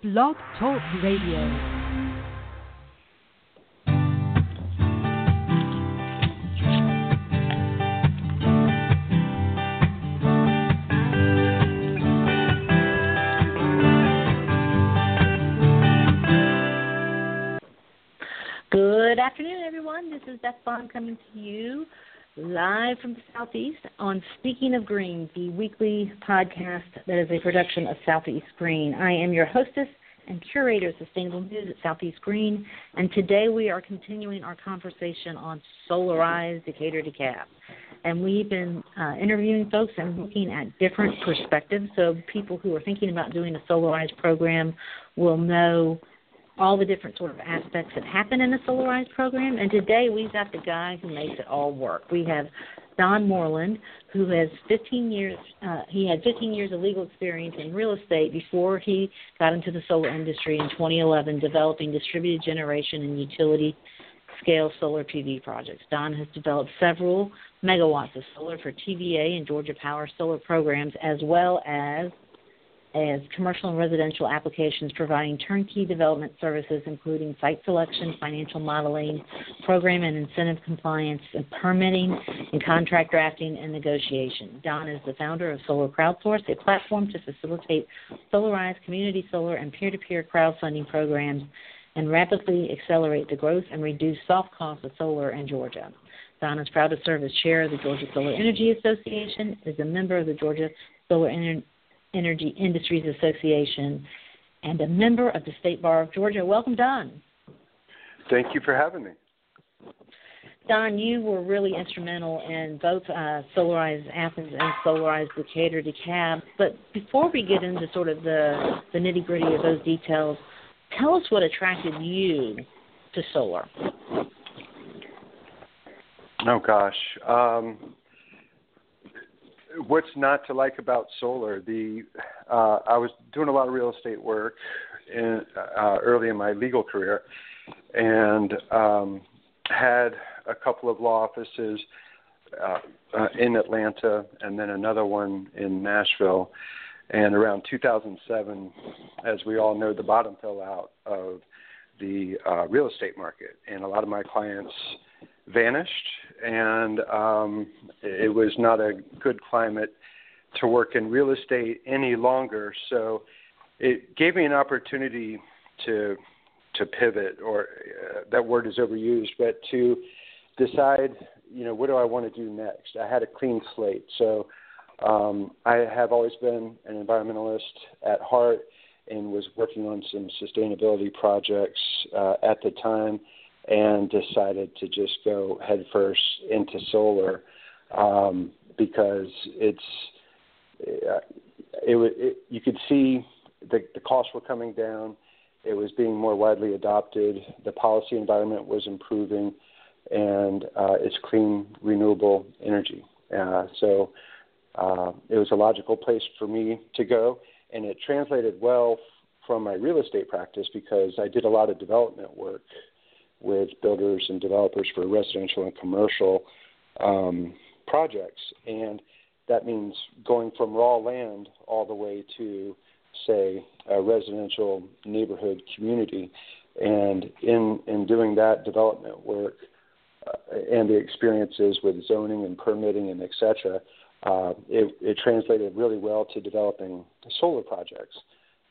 Blog Talk Radio. Good afternoon, everyone. This is Beth Bond coming to you live from the Southeast on Speaking of Green, the weekly podcast that is a production of Southeast Green. I am your hostess and curator of sustainable news at Southeast Green, and today we are continuing our conversation on Solarize Decatur DeKalb. And we've been uh, interviewing folks and looking at different perspectives. So people who are thinking about doing a Solarize program will know all the different sort of aspects that happen in the Solarize program. And today we've got the guy who makes it all work. We have Don Moreland, who has 15 years. Uh, he had 15 years of legal experience in real estate before he got into the solar industry in 2011, developing distributed generation and utility scale solar PV projects. Don has developed several megawatts of solar for TVA and Georgia Power solar programs, as well as as commercial and residential applications providing turnkey development services including site selection, financial modeling, program and incentive compliance, and permitting and contract drafting and negotiation. Don is the founder of Solar Crowdsource, a platform to facilitate solarized community solar and peer-to-peer crowdfunding programs and rapidly accelerate the growth and reduce soft costs of solar in Georgia. Don is proud to serve as chair of the Georgia Solar Energy Association, is a member of the Georgia Solar Energy Energy Industries Association, and a member of the State Bar of Georgia. Welcome, Don. Thank you for having me. Don, you were really instrumental in both uh, Solarize Athens and Solarize Decatur DeKalb. But before we get into sort of the, the nitty gritty of those details, tell us what attracted you to solar. Oh gosh, um, what's not to like about solar? The uh, I was doing a lot of real estate work in, uh, early in my legal career, and um, had a couple of law offices uh, uh, in Atlanta, and then another one in Nashville. And around 2007, as we all know, the bottom fell out of the uh, real estate market, and a lot of my clients vanished, and um, it was not a good climate to work in real estate any longer. So it gave me an opportunity to to pivot, or uh, that word is overused, but to decide, you know, what do I want to do next? I had a clean slate, so um, I have always been an environmentalist at heart and was working on some sustainability projects uh, at the time and decided to just go headfirst into solar um, because it's uh, it, it you could see the, the costs were coming down. It was being more widely adopted. The policy environment was improving, and uh, it's clean, renewable energy. Uh, so uh, it was a logical place for me to go, and it translated well from my real estate practice because I did a lot of development work with builders and developers for residential and commercial um, projects. And that means going from raw land all the way to, say, a residential neighborhood community. And in, in doing that development work uh, and the experiences with zoning and permitting and et cetera, uh, it, it translated really well to developing solar projects,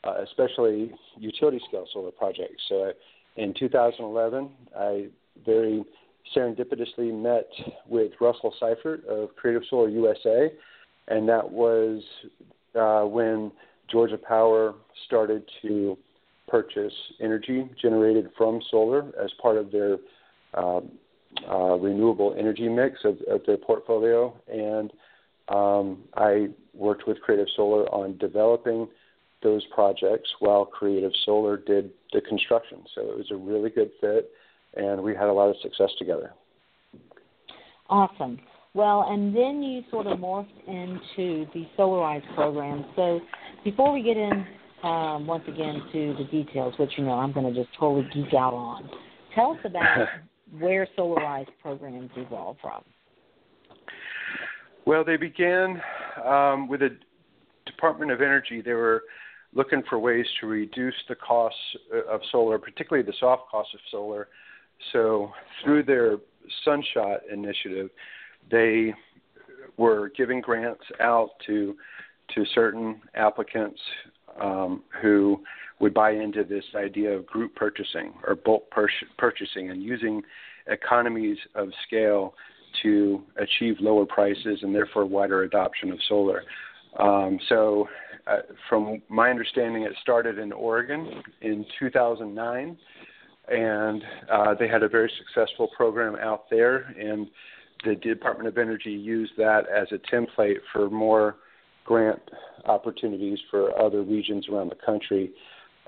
uh, especially utility scale solar projects. So in 2011, I very serendipitously met with Russell Seifert of Creative Solar USA, and that was uh, when Georgia Power started to purchase energy generated from solar as part of their um, uh, renewable energy mix of, of their portfolio. And um, I worked with Creative Solar on developing those projects while Creative Solar did the construction. So it was a really good fit, and we had a lot of success together. Awesome. Well, and then you sort of morphed into the Solarize program. So before we get in um, once again to the details, which you know I'm going to just totally geek out on, tell us about where Solarize programs evolved from. Well, they began um, with the Department of Energy. They were looking for ways to reduce the costs of solar, particularly the soft costs of solar. So through their Sunshot initiative, they were giving grants out to to certain applicants um, who would buy into this idea of group purchasing or bulk pur- purchasing and using economies of scale to achieve lower prices and therefore wider adoption of solar. Um, so, uh, from my understanding, it started in Oregon in 2009, and uh, they had a very successful program out there. And the Department of Energy used that as a template for more grant opportunities for other regions around the country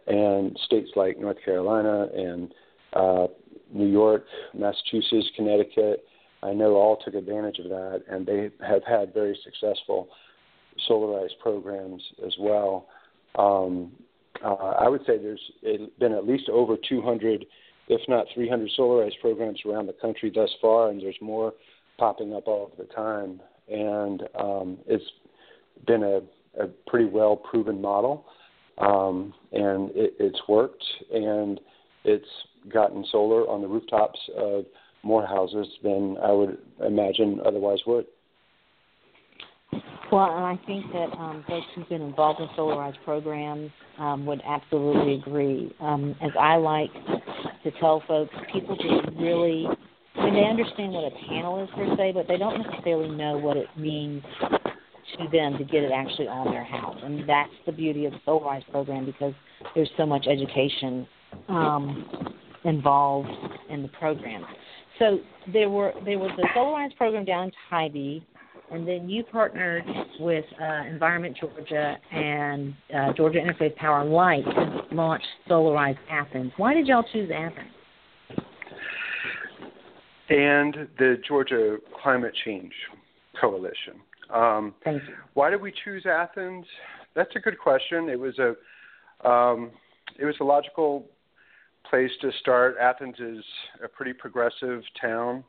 and states like North Carolina and uh, New York, Massachusetts, Connecticut. I know all took advantage of that, and they have had very successful solarized programs as well. Um, uh, I would say there's been at least over 200, if not 300, solarized programs around the country thus far, and there's more popping up all the time. And um, it's been a, a pretty well proven model, um, and it, it's worked, and it's gotten solar on the rooftops of more houses than I would imagine otherwise would. Well, and I think that um, folks who've been involved in solarized programs um, would absolutely agree. Um, as I like to tell folks, people just really, I mean, they understand what a panel is per se, but they don't necessarily know what it means to them to get it actually on their house. And that's the beauty of the solarized program because there's so much education um, involved in the program. So there were there was a solarized program down in Tybee and then you partnered with uh, Environment Georgia and uh, Georgia Interfaith Power and Light to launch Solarize Athens. Why did y'all choose Athens? And the Georgia Climate Change Coalition. Um, Thank you. Why did we choose Athens? That's a good question. It was a um, it was a logical place to start. Athens is a pretty progressive town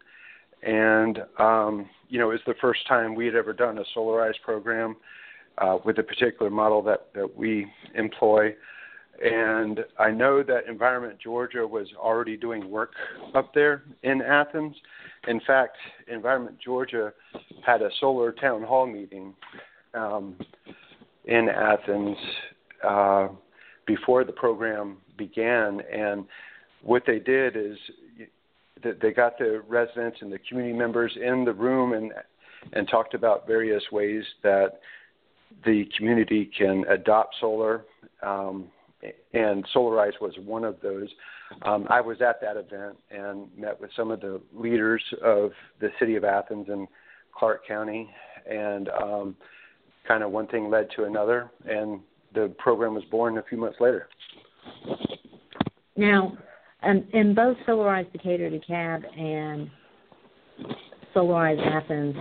and um, you know, it was the first time we had ever done a solarized program uh, with a particular model that that we employ. And I know that Environment Georgia was already doing work up there in Athens. In fact, Environment Georgia had a solar town hall meeting um, in Athens uh, before the program began. And what they did is they got the residents and the community members in the room and and talked about various ways that the community can adopt solar. Um, and Solarize was one of those. Um, I was at that event and met with some of the leaders of the city of Athens and Clarke County, and um, kind of one thing led to another, and the program was born a few months later. Now, and in both Solarize Decatur DeKalb and Solarize Athens,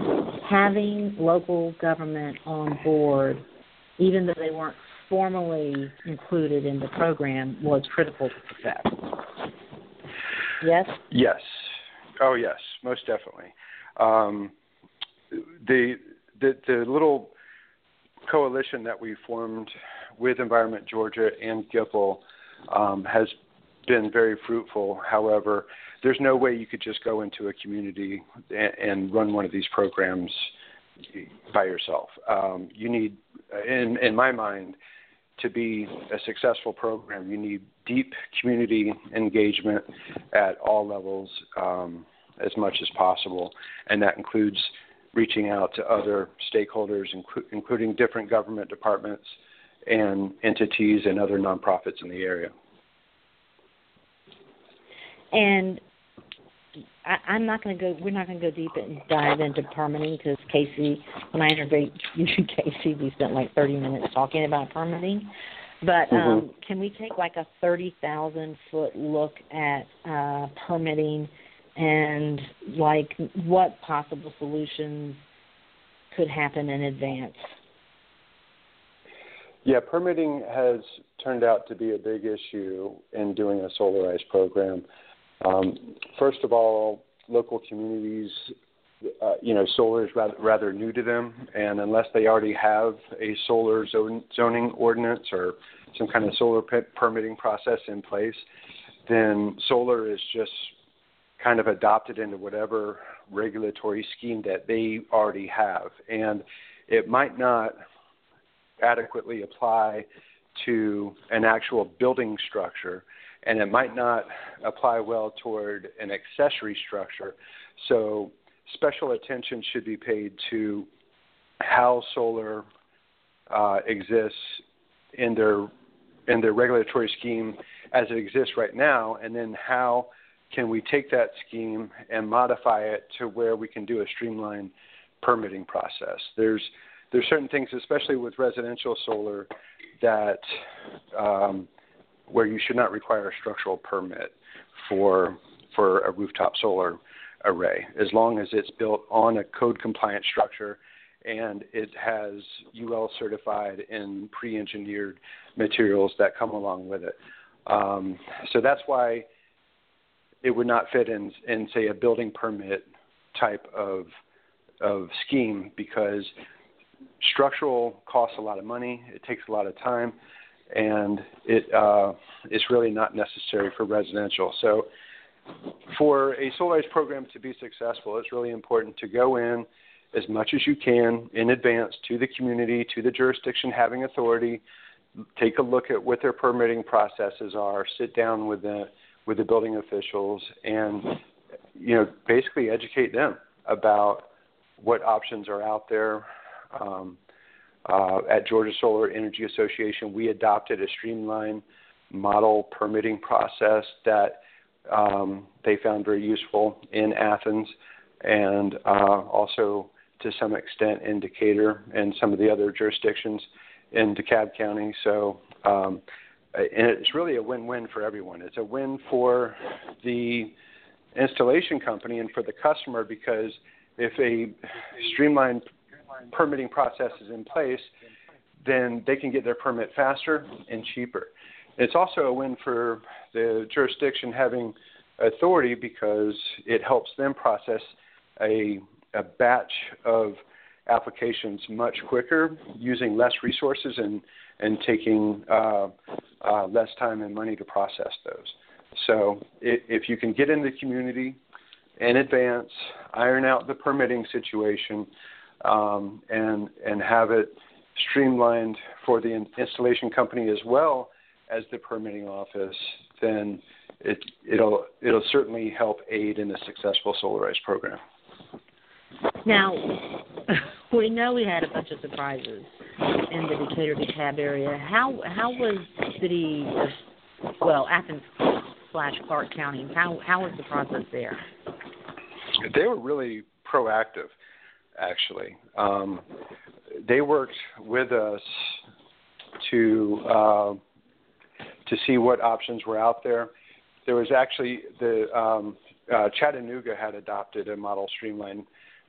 having local government on board, even though they weren't formally included in the program, was critical to success. Yes. Yes. Oh, yes, most definitely. Um, the, the the little coalition that we formed with Environment Georgia and GIPL um, has been very fruitful. However, there's no way you could just go into a community and, and run one of these programs by yourself. Um, you need, in in my mind, to be a successful program, you need deep community engagement at all levels um, as much as possible, and that includes reaching out to other stakeholders, inclu- including different government departments and entities and other nonprofits in the area. And I, I'm not going to go. We're not going to go deep and dive into permitting because Casey, when I interviewed you, Casey, we spent like 30 minutes talking about permitting. But um, mm-hmm. can we take like a 30,000 foot look at uh, permitting and like what possible solutions could happen in advance? Yeah, permitting has turned out to be a big issue in doing a solarized program. Um, first of all, local communities, uh, you know, solar is rather, rather new to them, and unless they already have a solar zone, zoning ordinance or some kind of solar permitting process in place, then solar is just kind of adopted into whatever regulatory scheme that they already have. And it might not adequately apply to an actual building structure, and it might not apply well toward an accessory structure. So, special attention should be paid to how solar uh, exists in their in their regulatory scheme as it exists right now, and then how can we take that scheme and modify it to where we can do a streamlined permitting process? There's there's certain things, especially with residential solar, that um, where you should not require a structural permit for for a rooftop solar array, as long as it's built on a code compliant structure and it has UL certified and pre-engineered materials that come along with it. Um, so that's why it would not fit in, in say a building permit type of of scheme because structural costs a lot of money. It takes a lot of time, and it uh, it's really not necessary for residential. So, for a solarized program to be successful, it's really important to go in as much as you can in advance to the community, to the jurisdiction having authority. Take a look at what their permitting processes are. Sit down with the with the building officials, and you know basically educate them about what options are out there, um, uh, at Georgia Solar Energy Association, we adopted a streamlined model permitting process that um, they found very useful in Athens and uh, also to some extent in Decatur and some of the other jurisdictions in DeKalb County. So, um, and it's really a win-win for everyone. It's a win for the installation company and for the customer because if a streamlined permitting process is in place, then they can get their permit faster and cheaper. It's also a win for the jurisdiction having authority because it helps them process a, a batch of applications much quicker, using less resources and, and taking uh, uh, less time and money to process those. So if, if you can get in the community in advance, iron out the permitting situation, um, and and have it streamlined for the installation company as well as the permitting office, then it, it'll it'll certainly help aid in a successful Solarize program. Now, we know we had a bunch of surprises in the Decatur DeKalb area. How how was the city, well, Athens slash Clarke County? How how was the process there? They were really proactive actually. Um, they worked with us to uh, to see what options were out there. There was actually the um, uh, Chattanooga had adopted a model streamline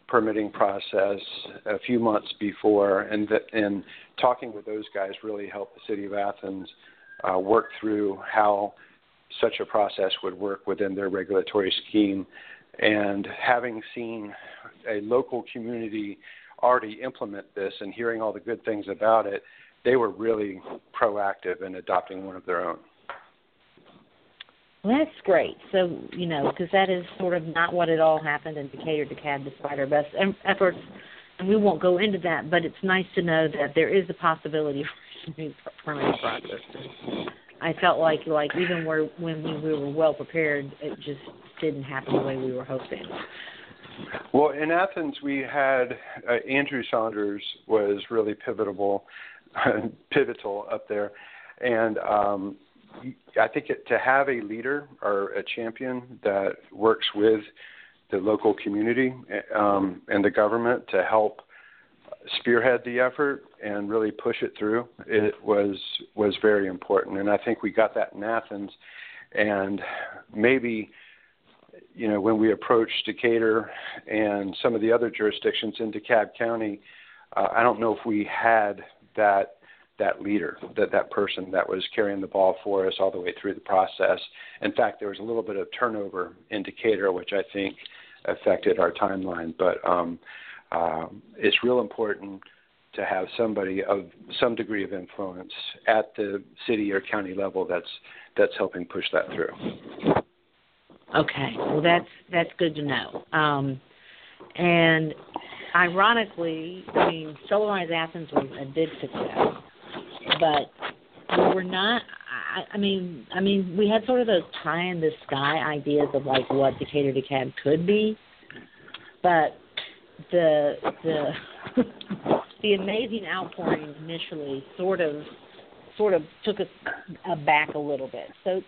permitting process a few months before, and and talking with those guys really helped the city of Athens uh, work through how such a process would work within their regulatory scheme. And having seen a local community already implement this and hearing all the good things about it, they were really proactive in adopting one of their own. Well, that's great. So, you know, because that is sort of not what it all happened in Decatur DeKalb despite our best efforts. And we won't go into that, but it's nice to know that there is a possibility for new permitting process. I felt like, like even where when we, we were well prepared, it just didn't happen the way we were hoping. Well, in Athens, we had uh, Andrew Saunders was really pivotal, pivotal up there, and um, I think it, to have a leader or a champion that works with the local community um, and the government to help spearhead the effort and really push it through it was was very important and I think we got that in Athens and maybe you know, when we approached Decatur and some of the other jurisdictions in DeKalb County, uh, I don't know if we had that that leader, that that person that was carrying the ball for us all the way through the process. In fact, there was a little bit of turnover in Decatur, which I think affected our timeline. But um, uh, it's real important to have somebody of some degree of influence at the city or county level that's that's helping push that through. Okay, well that's that's good to know. Um, and ironically, I mean, Solarize Athens was a big success, but we were not. I, I mean, I mean, we had sort of those pie in the sky ideas of like what Decatur DeKalb could be, but the the the amazing outpouring initially sort of sort of took us aback a little bit. So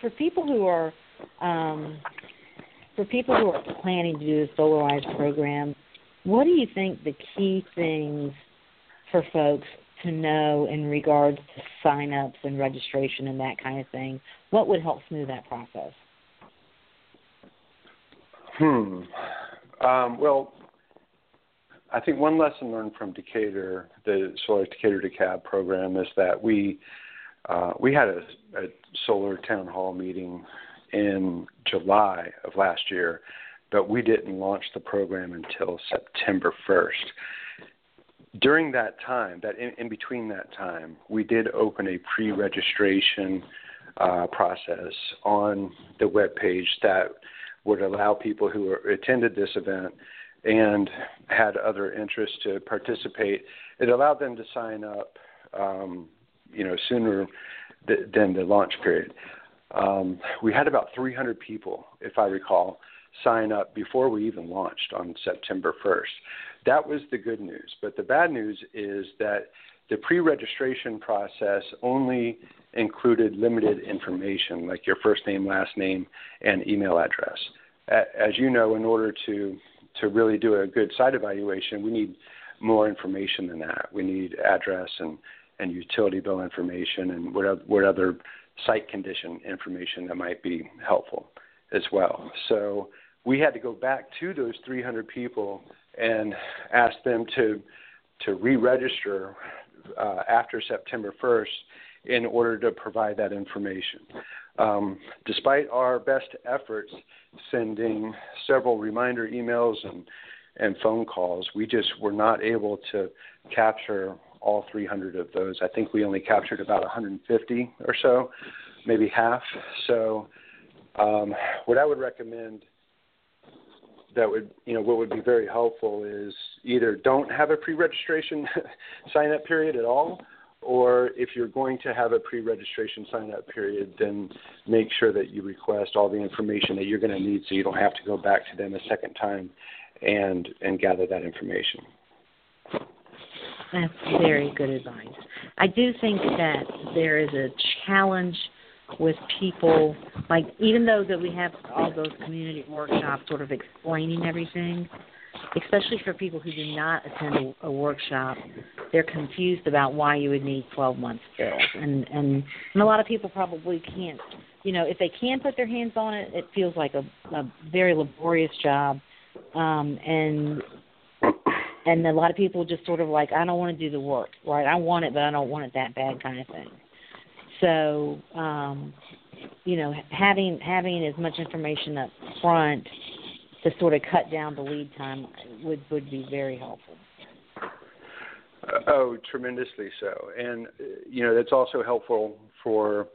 for people who are um, for people who are planning to do the solarized program, what do you think the key things for folks to know in regards to sign-ups and registration and that kind of thing? What would help smooth that process? Hmm. Um, well, I think one lesson learned from Decatur, the Solar Decatur DeKalb program, is that we uh, we had a, a solar town hall meeting in July of last year, but we didn't launch the program until September 1st. During that time, that in, in between that time, we did open a pre-registration uh, process on the web page that would allow people who attended this event and had other interests to participate. It allowed them to sign up, um, you know, sooner th- than the launch period. Um, we had about 300 people, if I recall, sign up before we even launched on September 1st. That was the good news. But the bad news is that the pre registration process only included limited information, like your first name, last name, and email address. As you know, in order to to really do a good site evaluation, we need more information than that. We need address and, and utility bill information and what, what other site condition information that might be helpful as well. So we had to go back to those 300 people and ask them to to re-register uh, after September 1st in order to provide that information. Um, despite our best efforts sending several reminder emails and, and phone calls, we just were not able to capture all 300 of those. I think we only captured about 150 or so, maybe half. So, um, what I would recommend that would, you know, what would be very helpful is either don't have a pre-registration sign-up period at all, or if you're going to have a pre-registration sign-up period, then make sure that you request all the information that you're going to need, so you don't have to go back to them a second time and and gather that information. That's very good advice. I do think that there is a challenge with people, like even though that we have all those community workshops, sort of explaining everything especially for people who do not attend a, a workshop, they're confused about why you would need 12 months bills, and and and a lot of people probably can't. You know, if they can put their hands on it, it feels like a, a very laborious job, um, and and a lot of people just sort of like, I don't want to do the work, right? I want it, but I don't want it that bad, kind of thing. So, um, you know, having having as much information up front to sort of cut down the lead time would would be very helpful. Oh, tremendously so, and you know that's also helpful for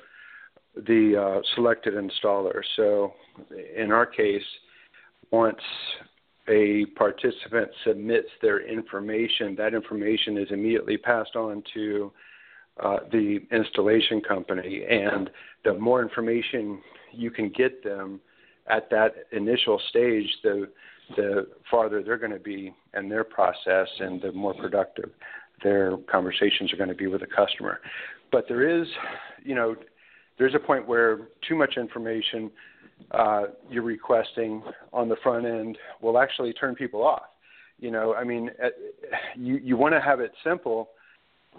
the uh, selected installer. So, in our case, once a participant submits their information, that information is immediately passed on to uh, the installation company, and the more information you can get them, at that initial stage, the the farther they're going to be in their process and the more productive their conversations are going to be with the customer. But there is, you know, there's a point where too much information uh, you're requesting on the front end will actually turn people off. You know, I mean, you you want to have it simple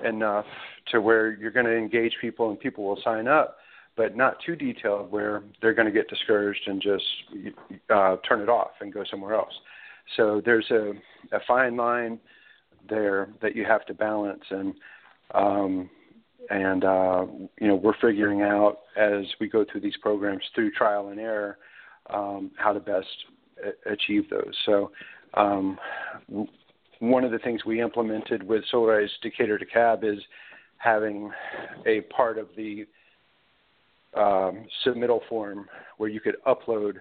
enough to where you're going to engage people and people will sign up but not too detailed where they're going to get discouraged and just uh, turn it off and go somewhere else. So there's a, a fine line there that you have to balance, and um, and uh, you know we're figuring out as we go through these programs through trial and error um, how to best a- achieve those. So um, one of the things we implemented with Solarize Decatur DeKalb is having a part of the um, submittal form where you could upload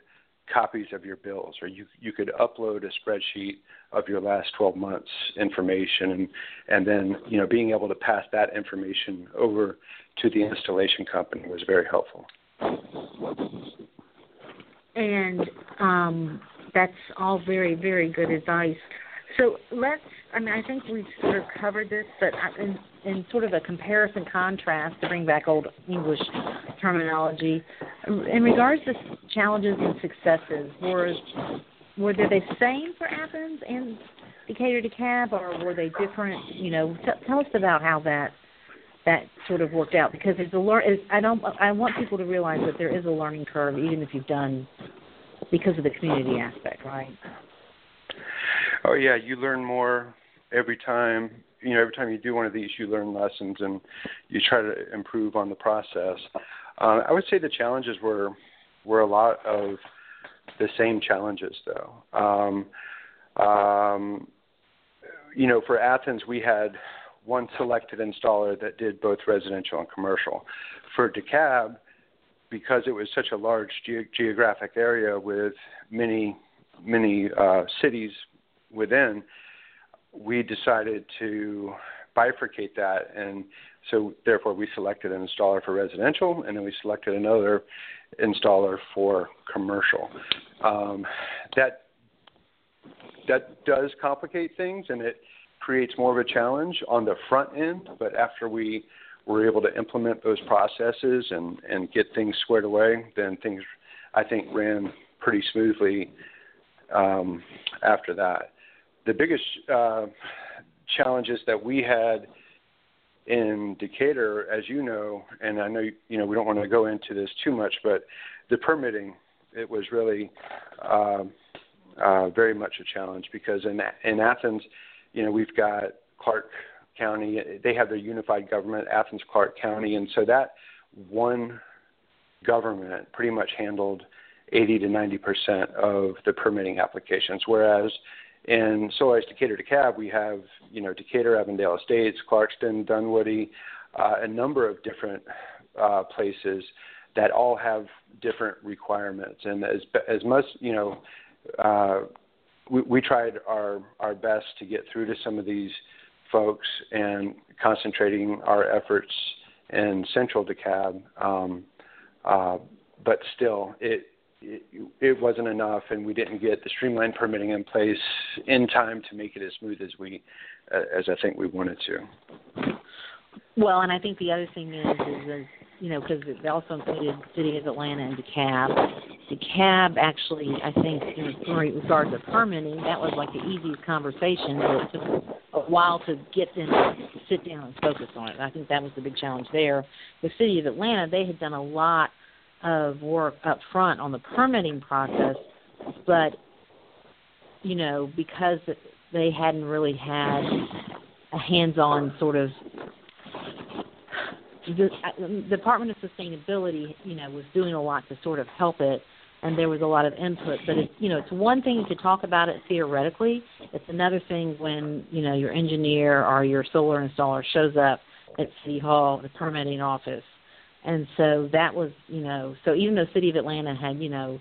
copies of your bills, or you you could upload a spreadsheet of your last 12 months information, and and then you know being able to pass that information over to the installation company was very helpful. And um, that's all very very good advice. So let's. I mean, I think we've sort of covered this, but in, in sort of a comparison contrast to bring back old English terminology, in regards to challenges and successes, were were they the same for Athens and Decatur DeKalb, or were they different? You know, t- tell us about how that that sort of worked out because there's a learn. I don't. I want people to realize that there is a learning curve, even if you've done because of the community aspect, right? Oh yeah, you learn more every time. You know, every time you do one of these, you learn lessons and you try to improve on the process. Uh, I would say the challenges were were a lot of the same challenges, though. Um, um, you know, for Athens, we had one selected installer that did both residential and commercial. For DeKalb, because it was such a large ge- geographic area with many many uh, cities within, we decided to bifurcate that, and so therefore we selected an installer for residential, and then we selected another installer for commercial. Um, that that does complicate things, and it creates more of a challenge on the front end. But after we were able to implement those processes and and get things squared away, then things I think ran pretty smoothly um, after that the biggest uh, challenges that we had in Decatur, as you know, and I know you know we don't want to go into this too much, but the permitting it was really uh, uh, very much a challenge because in in Athens, you know, we've got Clarke County. They have their unified government, Athens Clarke County, and so that one government pretty much handled 80 to 90 percent of the permitting applications, whereas in Solarize Decatur DeKalb, we have you know Decatur, Avondale Estates, Clarkston, Dunwoody, uh, a number of different uh, places that all have different requirements. And as as much you know, uh, we, we tried our our best to get through to some of these folks and concentrating our efforts in Central DeKalb. Um, uh, but still, it it, wasn't enough, and we didn't get the streamlined permitting in place in time to make it as smooth as we, uh, as I think we wanted to. Well, and I think the other thing is, is, is you know, because it also included City of Atlanta and DeKalb. DeKalb actually, I think, in regard to permitting, that was like the easiest conversation, but it took a while to get them to sit down and focus on it. And I think that was the big challenge there. The City of Atlanta, they had done a lot of work up front on the permitting process, but you know because they hadn't really had a hands-on sort of the, Department of Sustainability, you know, was doing a lot to sort of help it, and there was a lot of input. But it's you know, it's one thing to talk about it theoretically. It's another thing when you know your engineer or your solar installer shows up at City Hall, the permitting office, and so that was you know so even though city of atlanta had you know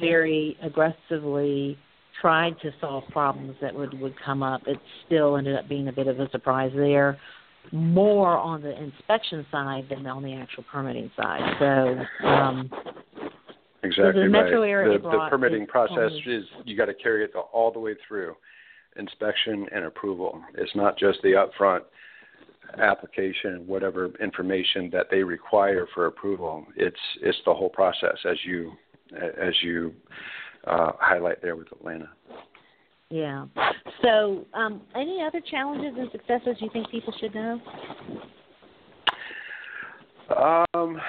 very aggressively tried to solve problems that would would come up it still ended up being a bit of a surprise there more on the inspection side than on the actual permitting side so um exactly the metro right. area the, the permitting process is you got to carry it all the way through inspection and approval it's not just the upfront application, whatever information that they require for approval. It's it's the whole process as you as you uh, highlight there with Atlanta. Yeah. So, um, any other challenges and successes you think people should know? Um,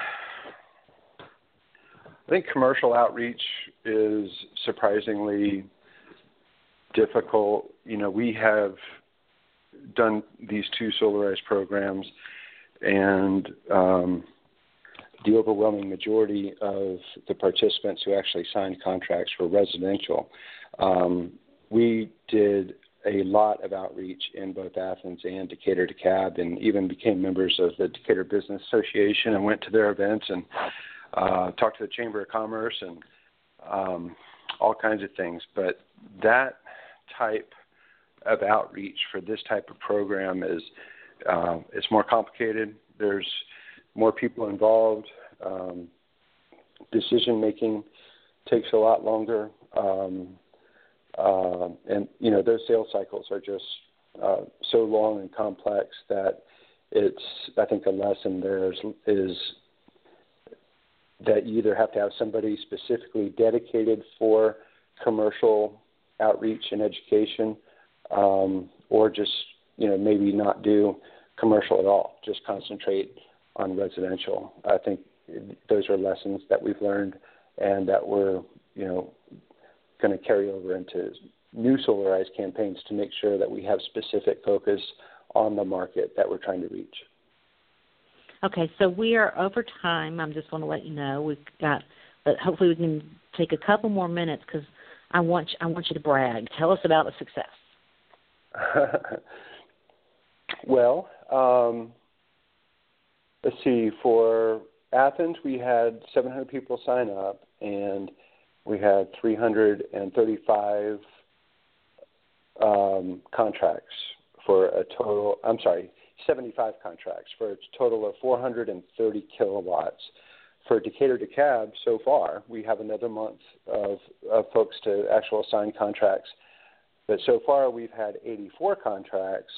I think commercial outreach is surprisingly difficult. You know, we have done these two solarized programs, and um, the overwhelming majority of the participants who actually signed contracts were residential. Um, we did a lot of outreach in both Athens and Decatur DeKalb, and even became members of the Decatur Business Association and went to their events and uh, talked to the Chamber of Commerce and um, all kinds of things. But that type of outreach for this type of program is uh, it's more complicated. There's more people involved. Um, decision making takes a lot longer. Um, uh, and you know those sales cycles are just uh, so long and complex that it's I think a lesson there is, is that you either have to have somebody specifically dedicated for commercial outreach and education, um, or just you know maybe not do commercial at all, just concentrate on residential. I think those are lessons that we've learned and that we're you know going to carry over into new solarized campaigns to make sure that we have specific focus on the market that we're trying to reach. Okay, so we are over time. I'm just want to let you know we've got, but hopefully we can take a couple more minutes because I want you, I want you to brag. Tell us about the success. well, um, let's see. For Athens, we had 700 people sign up, and we had 335 um, contracts for a total. I'm sorry, 75 contracts for a total of 430 kilowatts. For Decatur DeKalb, so far, we have another month of, of folks to actual sign contracts. But so far, we've had 84 contracts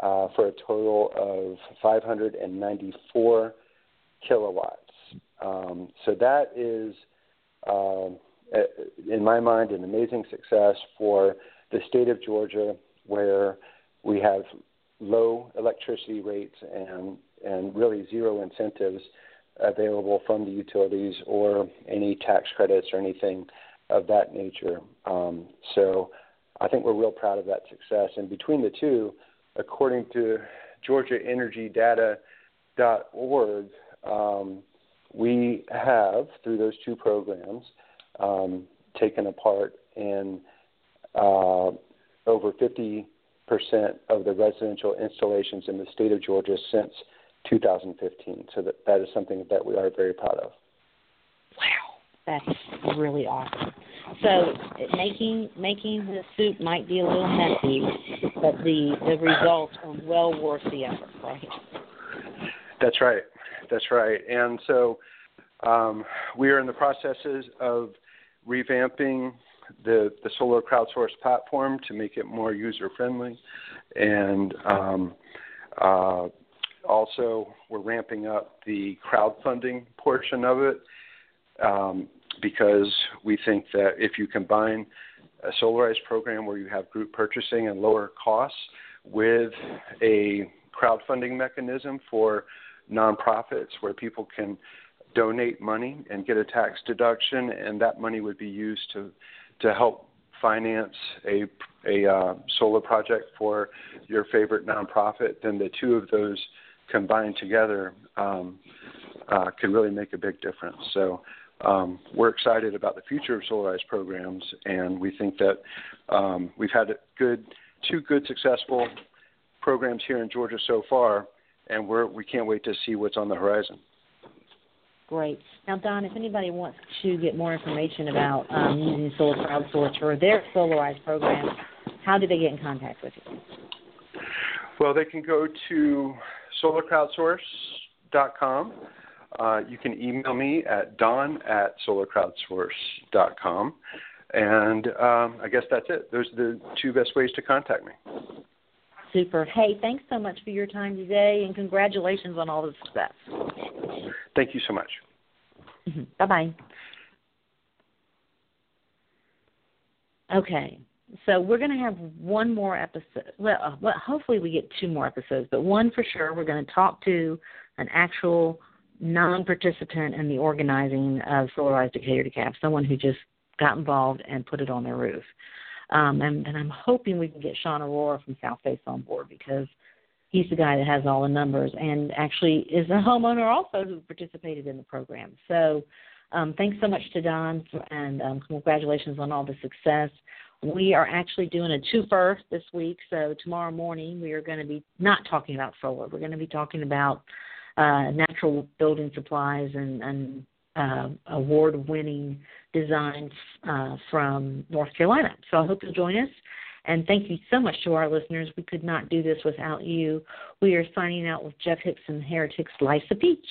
uh, for a total of 594 kilowatts. Um, so that is, um, in my mind, an amazing success for the state of Georgia, where we have low electricity rates and and really zero incentives available from the utilities or any tax credits or anything of that nature. Um, so I think we're real proud of that success. And between the two, according to GeorgiaEnergyData.org, um, we have, through those two programs, um, taken a part in uh, over 50 percent of the residential installations in the state of Georgia since 2015. So that that is something that we are very proud of. Wow, that's really awesome. So making making the soup might be a little messy, but the the results are well worth the effort, right? That's right. That's right. And so um, we are in the processes of revamping the, the Solar Crowdsource platform to make it more user friendly. And um, uh, also, we're ramping up the crowdfunding portion of it um, because we think that if you combine a solarized program where you have group purchasing and lower costs with a crowdfunding mechanism for nonprofits where people can donate money and get a tax deduction, and that money would be used to to help finance a a uh, solar project for your favorite nonprofit, then the two of those combined together um, uh, can really make a big difference. So um, we're excited about the future of Solarize programs, and we think that um, we've had good two good successful programs here in Georgia so far, and we're we can't wait to see what's on the horizon. Great. Now, Don, if anybody wants to get more information about um, using Solar Crowdsource for their Solarize program, how do they get in contact with you? Well, they can go to solarcrowdsource.com. Uh, you can email me at don at solarcrowdsource.com. And um, I guess that's it. Those are the two best ways to contact me. Super. Hey, thanks so much for your time today, and congratulations on all the success. Thank you so much. Mm-hmm. Bye bye. Okay, so we're going to have one more episode. Well, uh, well, hopefully we get two more episodes, but one for sure. We're going to talk to an actual non-participant in the organizing of Solarize Decatur DeKalb, someone who just got involved and put it on their roof. Um, and, and I'm hoping we can get Sean Aurora from Southface on board because he's the guy that has all the numbers and actually is a homeowner also who participated in the program. So Um, thanks so much to Don, and um, congratulations on all the success. We are actually doing a two-first this week, so tomorrow morning we are going to be not talking about solar. We're going to be talking about uh, natural building supplies and, and uh, award-winning designs uh, from North Carolina. So I hope you'll join us. And thank you so much to our listeners. We could not do this without you. We are signing out with Jeff Hicks and Heretics Life's a Peach.